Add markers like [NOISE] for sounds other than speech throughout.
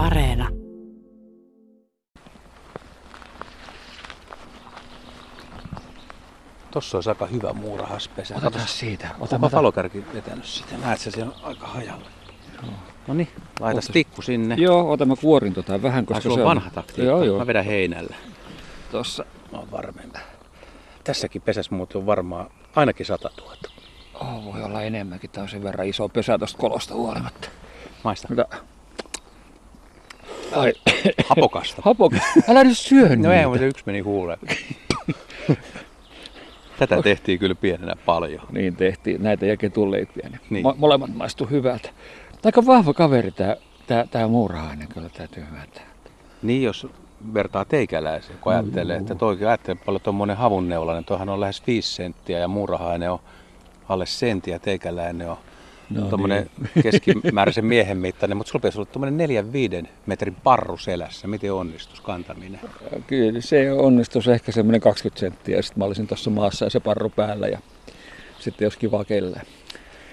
Areena. Tossa olisi aika hyvä muurahaspesä. Otetaan siitä. Onko palokärki vetänyt sitä? Näet sä, siellä on aika hajalla. No niin, laita Otas. tikku sinne. Joo, otamme kuorin tota vähän, Koska koska se on vanha taktiikka. Joo, joo. Mä vedän heinällä. Tossa. Mä oon varmempi. Tässäkin pesässä muuten on varmaan ainakin 100 000. Oh, voi olla enemmänkin. Tää on sen verran iso pesä tosta kolosta huolimatta. Maista. Mitä? Ai, Hapokasta. hapok. Älä nyt syö No ei, niitä. mutta yksi meni huuleen. Tätä tehtiin kyllä pienenä paljon. Niin tehtiin. Näitä ja ketunleipiä. Niin. Niin. Mo- molemmat maistu hyvältä. Aika vahva kaveri tää, tää, tää muurahainen kyllä täytyy myöntää. Niin jos vertaa teikäläiseen, kun ajattelee, että toikin ajattelee paljon tuommoinen havunneulainen, toihan on lähes 5 senttiä ja muurahainen on alle sentin ja teikäläinen on No no, tuommoinen niin. keskimääräisen miehen mittainen, mutta sulla pitäisi olla tuommoinen 4-5 metrin parru selässä. Miten onnistus kantaminen? Kyllä se onnistus ehkä semmoinen 20 senttiä ja sitten mä olisin tuossa maassa ja se parru päällä ja sitten jos kiva kellään.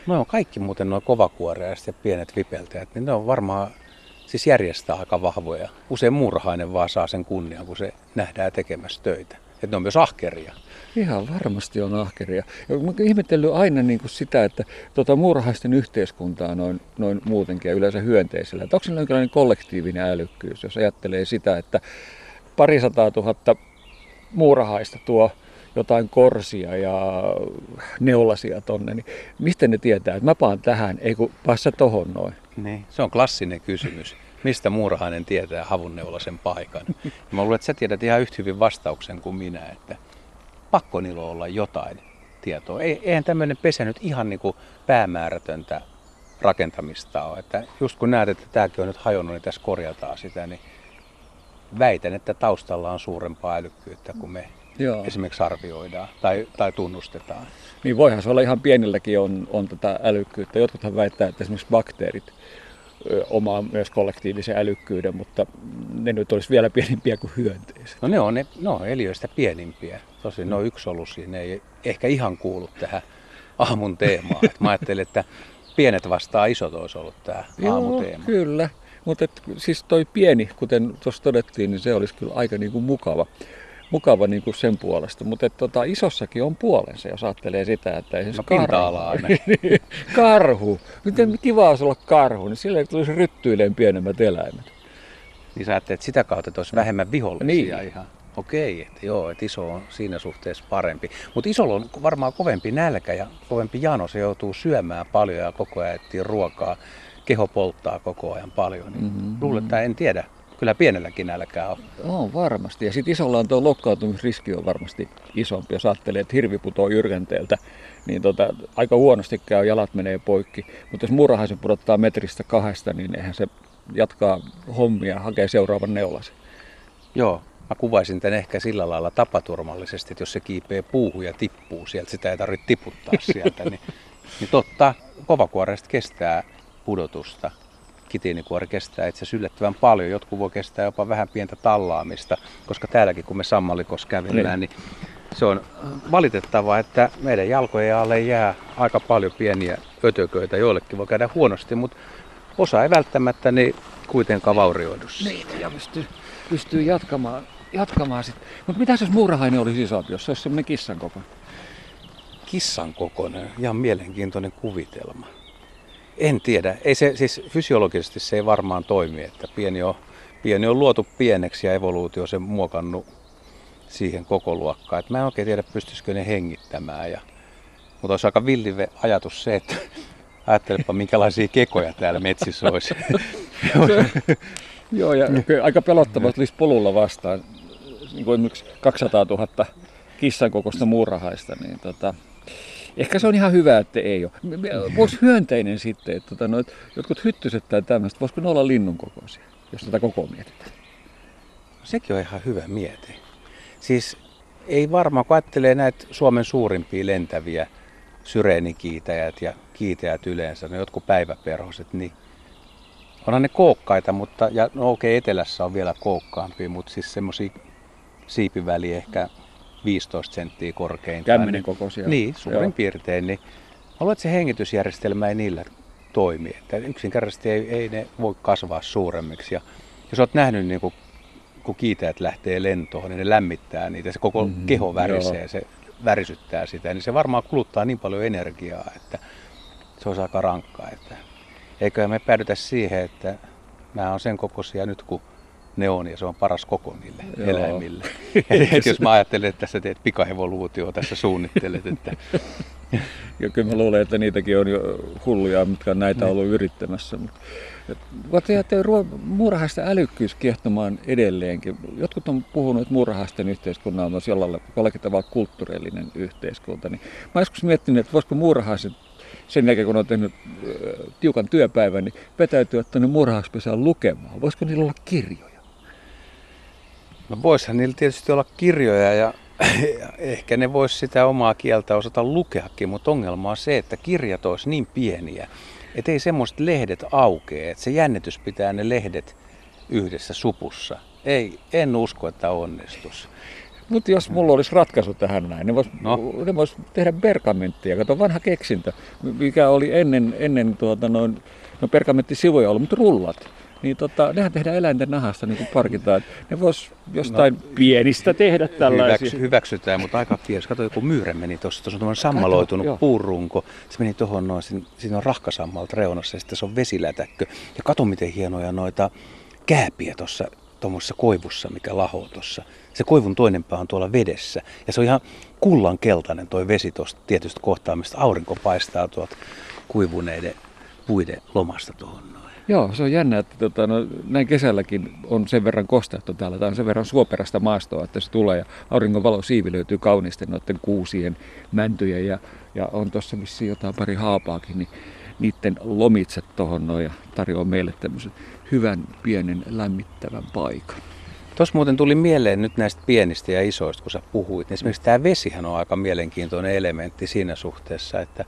No on kaikki muuten nuo kovakuoreaiset ja pienet vipeltäjät, niin ne on varmaan siis järjestää aika vahvoja. Usein muurahainen vaan saa sen kunnian, kun se nähdään tekemässä töitä. Että ne on myös ahkeria. Ihan varmasti on ahkeria. Ja mä ihmetellyt aina niin kuin sitä, että tota muurahaisten yhteiskuntaa noin, noin muutenkin ja yleensä hyönteisellä. Että onko se jonkinlainen kollektiivinen älykkyys, jos ajattelee sitä, että parisataa tuhatta muurahaista tuo jotain korsia ja neulasia tonne, niin mistä ne tietää, että mä paan tähän, ei kun passa tohon noin. Niin. Se on klassinen kysymys. Mistä muurahainen tietää havunneulasen paikan? Mä luulen, että sä tiedät ihan yhtä hyvin vastauksen kuin minä, että pakko niillä olla jotain tietoa. Ei, eihän tämmöinen pesä nyt ihan niin kuin päämäärätöntä rakentamista ole. Että just kun näet, että tämäkin on nyt hajonnut, niin tässä korjataan sitä, niin väitän, että taustalla on suurempaa älykkyyttä kuin me Joo. esimerkiksi arvioidaan tai, tai tunnustetaan. Niin voihan se olla ihan pienilläkin on, on tätä älykkyyttä. Jotkuthan väittää, että esimerkiksi bakteerit omaa myös kollektiivisen älykkyyden, mutta ne nyt olisi vielä pienempiä kuin hyönteiset. No ne on, ne, ne on eliöistä pienimpiä. Tosin ne on yksoluisia, ne ei ehkä ihan kuulu tähän aamun teemaan. Et mä ajattelin, että pienet vastaa isot olisi ollut tämä aamuteema. kyllä. Mutta siis toi pieni, kuten tuossa todettiin, niin se olisi kyllä aika niin kuin mukava, mukava niin kuin sen puolesta. Mutta tota, isossakin on puolensa, jos ajattelee sitä, että esimerkiksi No karhu. [LAUGHS] Niin, karhu. Miten kiva olisi olla karhu, niin sillä tulisi ryttyileen pienemmät eläimet. Niin sä ajattelet, että sitä kautta että olisi vähemmän vihollisia Niin. ihan. Okei, että joo, että iso on siinä suhteessa parempi. Mutta isolla on varmaan kovempi nälkä ja kovempi jano. Se joutuu syömään paljon ja koko ajan etsii ruokaa. Keho polttaa koko ajan paljon. Niin Mhm. Luulen, että en tiedä. Kyllä pienelläkin nälkää on. On varmasti. Ja sitten isolla on tuo loukkaantumisriski on varmasti isompi. Jos ajattelee, että hirvi putoo jyrkänteeltä, niin tota, aika huonosti käy, jalat menee poikki. Mutta jos muurahaisen pudottaa metristä kahdesta, niin eihän se jatkaa hommia ja hakee seuraavan neulasen. Joo, mä kuvaisin tämän ehkä sillä lailla tapaturmallisesti, että jos se kiipee puuhun ja tippuu sieltä, sitä ei tarvitse tiputtaa sieltä, niin, niin totta, kovakuoresta kestää pudotusta. Kitiinikuori kestää itse asiassa yllättävän paljon. Jotkut voi kestää jopa vähän pientä tallaamista, koska täälläkin kun me sammallikos kävellään, niin se on valitettavaa, että meidän jalkojen alle jää aika paljon pieniä ötököitä. Joillekin voi käydä huonosti, mutta osa ei välttämättä niin kuitenkaan vaurioidu. Niin, ja pystyy, pystyy jatkamaan, jatkamaan sitten. Mutta mitä jos muurahainen olisi isompi, jos se olisi semmoinen kissan koko? kissan kokoinen, ihan mielenkiintoinen kuvitelma. En tiedä, ei se, siis fysiologisesti se ei varmaan toimi, että pieni on, pieni on luotu pieneksi ja evoluutio sen muokannut siihen koko luokkaan. Et mä en oikein tiedä, pystyisikö ne hengittämään. Ja, mutta olisi aika villi ajatus se, että [LAUGHS] ajattelepa minkälaisia kekoja täällä metsissä olisi. [LAUGHS] Joo, ja kyllä aika pelottavaa olisi polulla vastaan, niin kuin esimerkiksi 200 000 kissan kokoista muurahaista, niin tota, ehkä se on ihan hyvä, että ei ole. Voiko hyönteinen sitten, että tota, noit, jotkut hyttyset tai tämmöistä, voisiko ne olla linnun kokoisia, jos tätä koko mietitään? Sekin on ihan hyvä miete. Siis ei varmaan, kun ajattelee näitä Suomen suurimpia lentäviä syreenikiitäjät ja kiitäjät yleensä, ne jotkut päiväperhoset, niin onhan ne kookkaita, mutta, ja no okei, etelässä on vielä kookkaampia, mutta siis semmoisia siipiväliä ehkä 15 senttiä korkeintaan. Kämmenen kokoisia. Niin, suurin Joo. piirtein. Niin, luulen, että se hengitysjärjestelmä ei niillä toimi. Että yksinkertaisesti ei, ei ne voi kasvaa suuremmiksi. Ja jos olet nähnyt, niin kuin, kun kiitäjät lähtee lentoon, niin ne lämmittää niitä. Se koko mm, keho värisee, joo. se värisyttää sitä. Niin se varmaan kuluttaa niin paljon energiaa, että se olisi aika rankkaa. Että eikö me päädytä siihen, että nämä on sen kokoisia nyt, kun ne on ja se on paras koko niille Joo. eläimille. [LAUGHS] Et jos mä ajattelen, että tässä teet pikahevoluutio, tässä suunnittelet, että... [LAUGHS] Ja kyllä mä luulen, että niitäkin on jo hulluja, mitkä on näitä niin. ollut yrittämässä. Voitte jättää muurahaisten älykkyys kiehtomaan edelleenkin. Jotkut on puhunut, että muurahaisten yhteiskunnan on jollakin tavalla kulttuurillinen yhteiskunta. Niin mä joskus miettinyt, että voisiko muurahaiset sen jälkeen, kun on tehnyt tiukan työpäivän, niin vetäytyä tuonne murhauspesään lukemaan. Voisiko niillä olla kirjoja? No voisihan niillä tietysti olla kirjoja ja [CLEARS THROAT] ehkä ne vois sitä omaa kieltä osata lukeakin, mutta ongelma on se, että kirjat olisi niin pieniä, että ei semmoiset lehdet aukee, että se jännitys pitää ne lehdet yhdessä supussa. Ei, en usko, että onnistus. Mutta jos mulla olisi ratkaisu tähän näin, ne vois, no. ne vois tehdä pergamenttia. Kato vanha keksintö, mikä oli ennen, ennen tuota noin, no pergamenttisivuja ollut, mutta rullat. Niin tota, nehän tehdään eläinten nahasta niin kuin parkitaan. Ne vois jostain no, pienistä tehdä tällaisia. Hyväksy, hyväksytään, mutta aika pieni. Kato, joku myyrä meni tuossa. Tuossa on tuommoinen sammaloitunut kato, puurunko. Se meni tuohon noin, siinä, siinä on rahkasammalta reunassa ja sitten se on vesilätäkkö. Ja kato, miten hienoja noita kääpiä tuossa tuommoisessa koivussa, mikä lahoo tuossa. Se koivun toinen pää on tuolla vedessä. Ja se on ihan kullan keltainen toi vesi tuosta tietystä kohtaa, mistä aurinko paistaa tuolta kuivuneiden puiden lomasta tuohon noin. Joo, se on jännä, että tota, no, näin kesälläkin on sen verran kosteutta täällä. Tämä on sen verran suoperäistä maastoa, että se tulee ja auringon valo siivi löytyy kauniisti noiden kuusien, mäntyjen ja, ja on tuossa vissiin jotain pari haapaakin, niin niiden lomitset tuohon noin ja tarjoaa meille tämmöisen hyvän pienen lämmittävän paikan. Tuossa muuten tuli mieleen nyt näistä pienistä ja isoista, kun sä puhuit. Esimerkiksi tämä vesihän on aika mielenkiintoinen elementti siinä suhteessa, että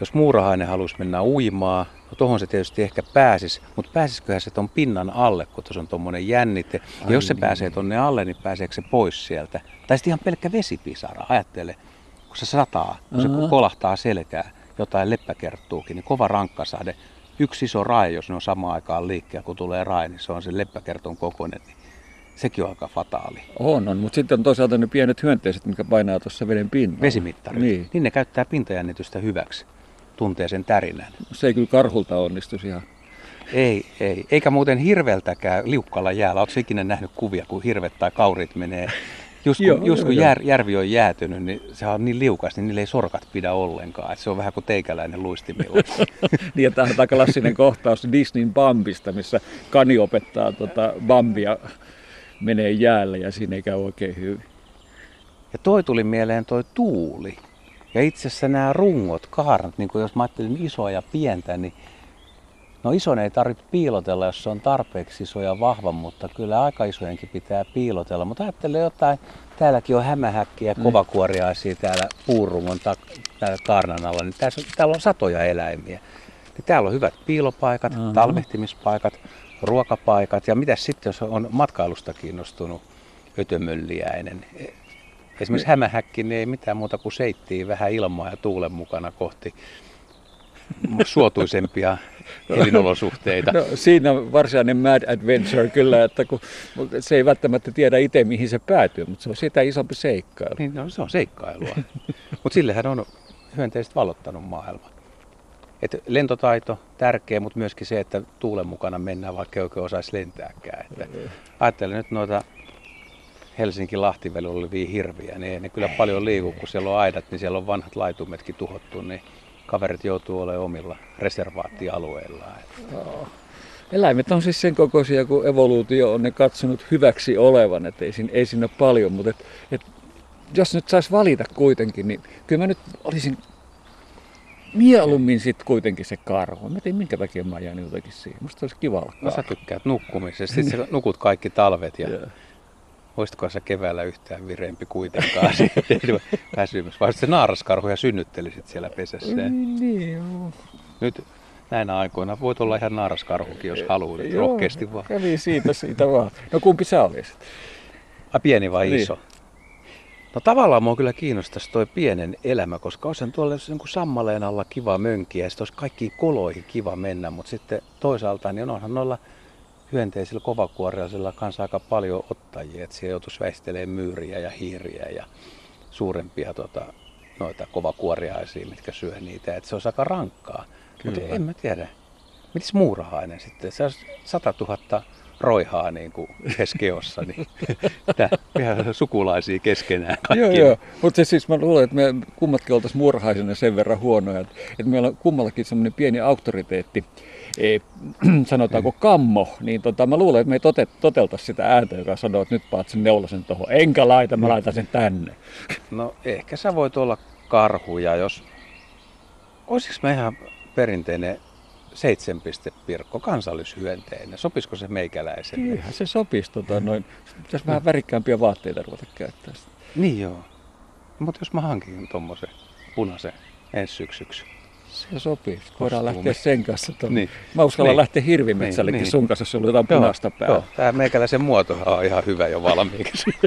jos muurahainen haluaisi mennä uimaan, no tuohon se tietysti ehkä pääsisi, mutta pääsisiköhän se tuon pinnan alle, kun tuossa on tuommoinen jännite. Ja Ai jos se niin. pääsee tuonne alle, niin pääseekö se pois sieltä? Tai sitten ihan pelkkä vesipisara, ajattele, kun se sataa, kun uh-huh. se kolahtaa selkää, jotain leppäkerttuukin, niin kova rankkasade. Yksi iso rae, jos ne on samaan aikaan liikkeellä, kun tulee rae, niin se on se leppäkerton kokoinen. Niin sekin on aika fataali. On, on, mutta sitten on toisaalta ne pienet hyönteiset, mikä painaa tuossa veden pinnalla. Vesimittarit. Niin. niin ne käyttää pintajännitystä hyväksi, tuntee sen tärinän. Se ei kyllä karhulta onnistu ihan. Ei, ei. Eikä muuten hirveltäkään liukkalla jäällä. Oletko ikinä nähnyt kuvia, kun hirvet tai kaurit menee Just kun, joo, just kun joo, jär, järvi on jäätynyt, niin se on niin liukas, niin niille ei sorkat pidä ollenkaan. Et se on vähän kuin teikäläinen luistimilla. [LAUGHS] niin, ja tämä on klassinen kohtaus Disneyn Bambista, missä Kani opettaa tota Bambia menee jäällä ja siinä ei käy oikein hyvin. Ja toi tuli mieleen toi tuuli. Ja itse asiassa nämä rungot, kaarnat, niin jos mä ajattelin isoa ja pientä, niin No ison ei tarvitse piilotella, jos se on tarpeeksi iso ja vahva, mutta kyllä aika isojenkin pitää piilotella. Mutta ajattelen jotain, täälläkin on hämähäkkiä ja mm. kovakuoriaisia täällä puurungon tak- täällä kaarnan alla, niin tässä, täällä on satoja eläimiä. Niin täällä on hyvät piilopaikat, uh-huh. talvehtimispaikat, ruokapaikat ja mitä sitten, jos on matkailusta kiinnostunut ötömölliäinen. Esimerkiksi niin. hämähäkki, niin ei mitään muuta kuin seittiin vähän ilmaa ja tuulen mukana kohti suotuisempia [LAUGHS] elinolosuhteita. No, siinä on varsinainen mad adventure kyllä, että kun, se ei välttämättä tiedä itse mihin se päätyy, mutta se on sitä isompi seikkailu. Niin, no, se on seikkailua. [LAUGHS] mutta sillehän on hyönteiset valottanut maailman. Et lentotaito tärkeä, mutta myöskin se, että tuulen mukana mennään, vaikka ei oikein osaisi lentääkään. Että ajattelen nyt noita Helsinki-Lahti välillä olevia hirviä, niin ne kyllä paljon liiku, kun siellä on aidat, niin siellä on vanhat laitumetkin tuhottu, niin kaverit joutuu olemaan omilla reservaattialueillaan. Joo. Eläimet on siis sen kokoisia, kun evoluutio on ne katsonut hyväksi olevan, että ei siinä, ei siinä ole paljon, mutta et, et, jos nyt saisi valita kuitenkin, niin kyllä mä nyt olisin mieluummin sitten kuitenkin se karhu. Mä tiedän, minkä takia mä jään jotenkin siihen. Musta olisi kiva olla No sä tykkäät nukkumisesta. Sitten sä [LAUGHS] nukut kaikki talvet ja yeah. Olisitko sä keväällä yhtään vireempi kuitenkaan [LAUGHS] väsymys? Vai se naaraskarhuja synnyttelisit siellä pesässä? Niin, niin. Nyt näinä aikoina voit olla ihan naaraskarhukin, jos haluat, joo, rohkeasti vaan. Kävi siitä, siitä vaan. No kumpi sä olisit? A, pieni vai niin. iso? No tavallaan mua kyllä kiinnostaisi toi pienen elämä, koska olisi tuolla niin sammaleen alla kiva mönkiä ja sitten olisi kaikkiin koloihin kiva mennä, mutta sitten toisaalta niin onhan noilla hyönteisillä kovakuoriaisilla kanssa aika paljon ottajia, että siellä joutuisi väistelemään myyriä ja hiiriä ja suurempia tota, noita kovakuoriaisia, mitkä syö niitä, että se olisi aika rankkaa. Mutta en mä tiedä. Mitäs muurahainen sitten? Se olisi 100 000 roihaa niin kuin keskeossa, niin [LAUGHS] ihan sukulaisia keskenään kaikki. Joo, joo. Mutta siis mä luulen, että me kummatkin oltaisiin murhaisena sen verran huonoja, että, että meillä on kummallakin semmoinen pieni auktoriteetti, e, [CLEARS THROAT] sanotaanko kammo, niin tota, mä luulen, että me ei tote, totelta sitä ääntä, joka sanoo, että nyt paat sen neulasen tuohon, enkä laita, mä laitan sen tänne. No ehkä sä voit olla karhuja, jos... Olisiko me ihan perinteinen seitsemänpistepirkko, kansallishyönteinen. Sopisiko se meikäläiselle? Kyllähän se sopisi. Tota, noin. Pitäisi vähän värikkäämpiä vaatteita ruveta käyttää. Niin joo. Mutta jos mä hankin tuommoisen punaisen ensi syksyksi. Se sopii. Voidaan lähteä sen kanssa. Tuonne. Niin. Mä uskallan niin. lähteä hirvimetsällekin niin, sun kanssa, jos on jotain punaista päällä. Joo, tämä meikäläisen muoto on ihan hyvä jo valmiiksi. [LAUGHS]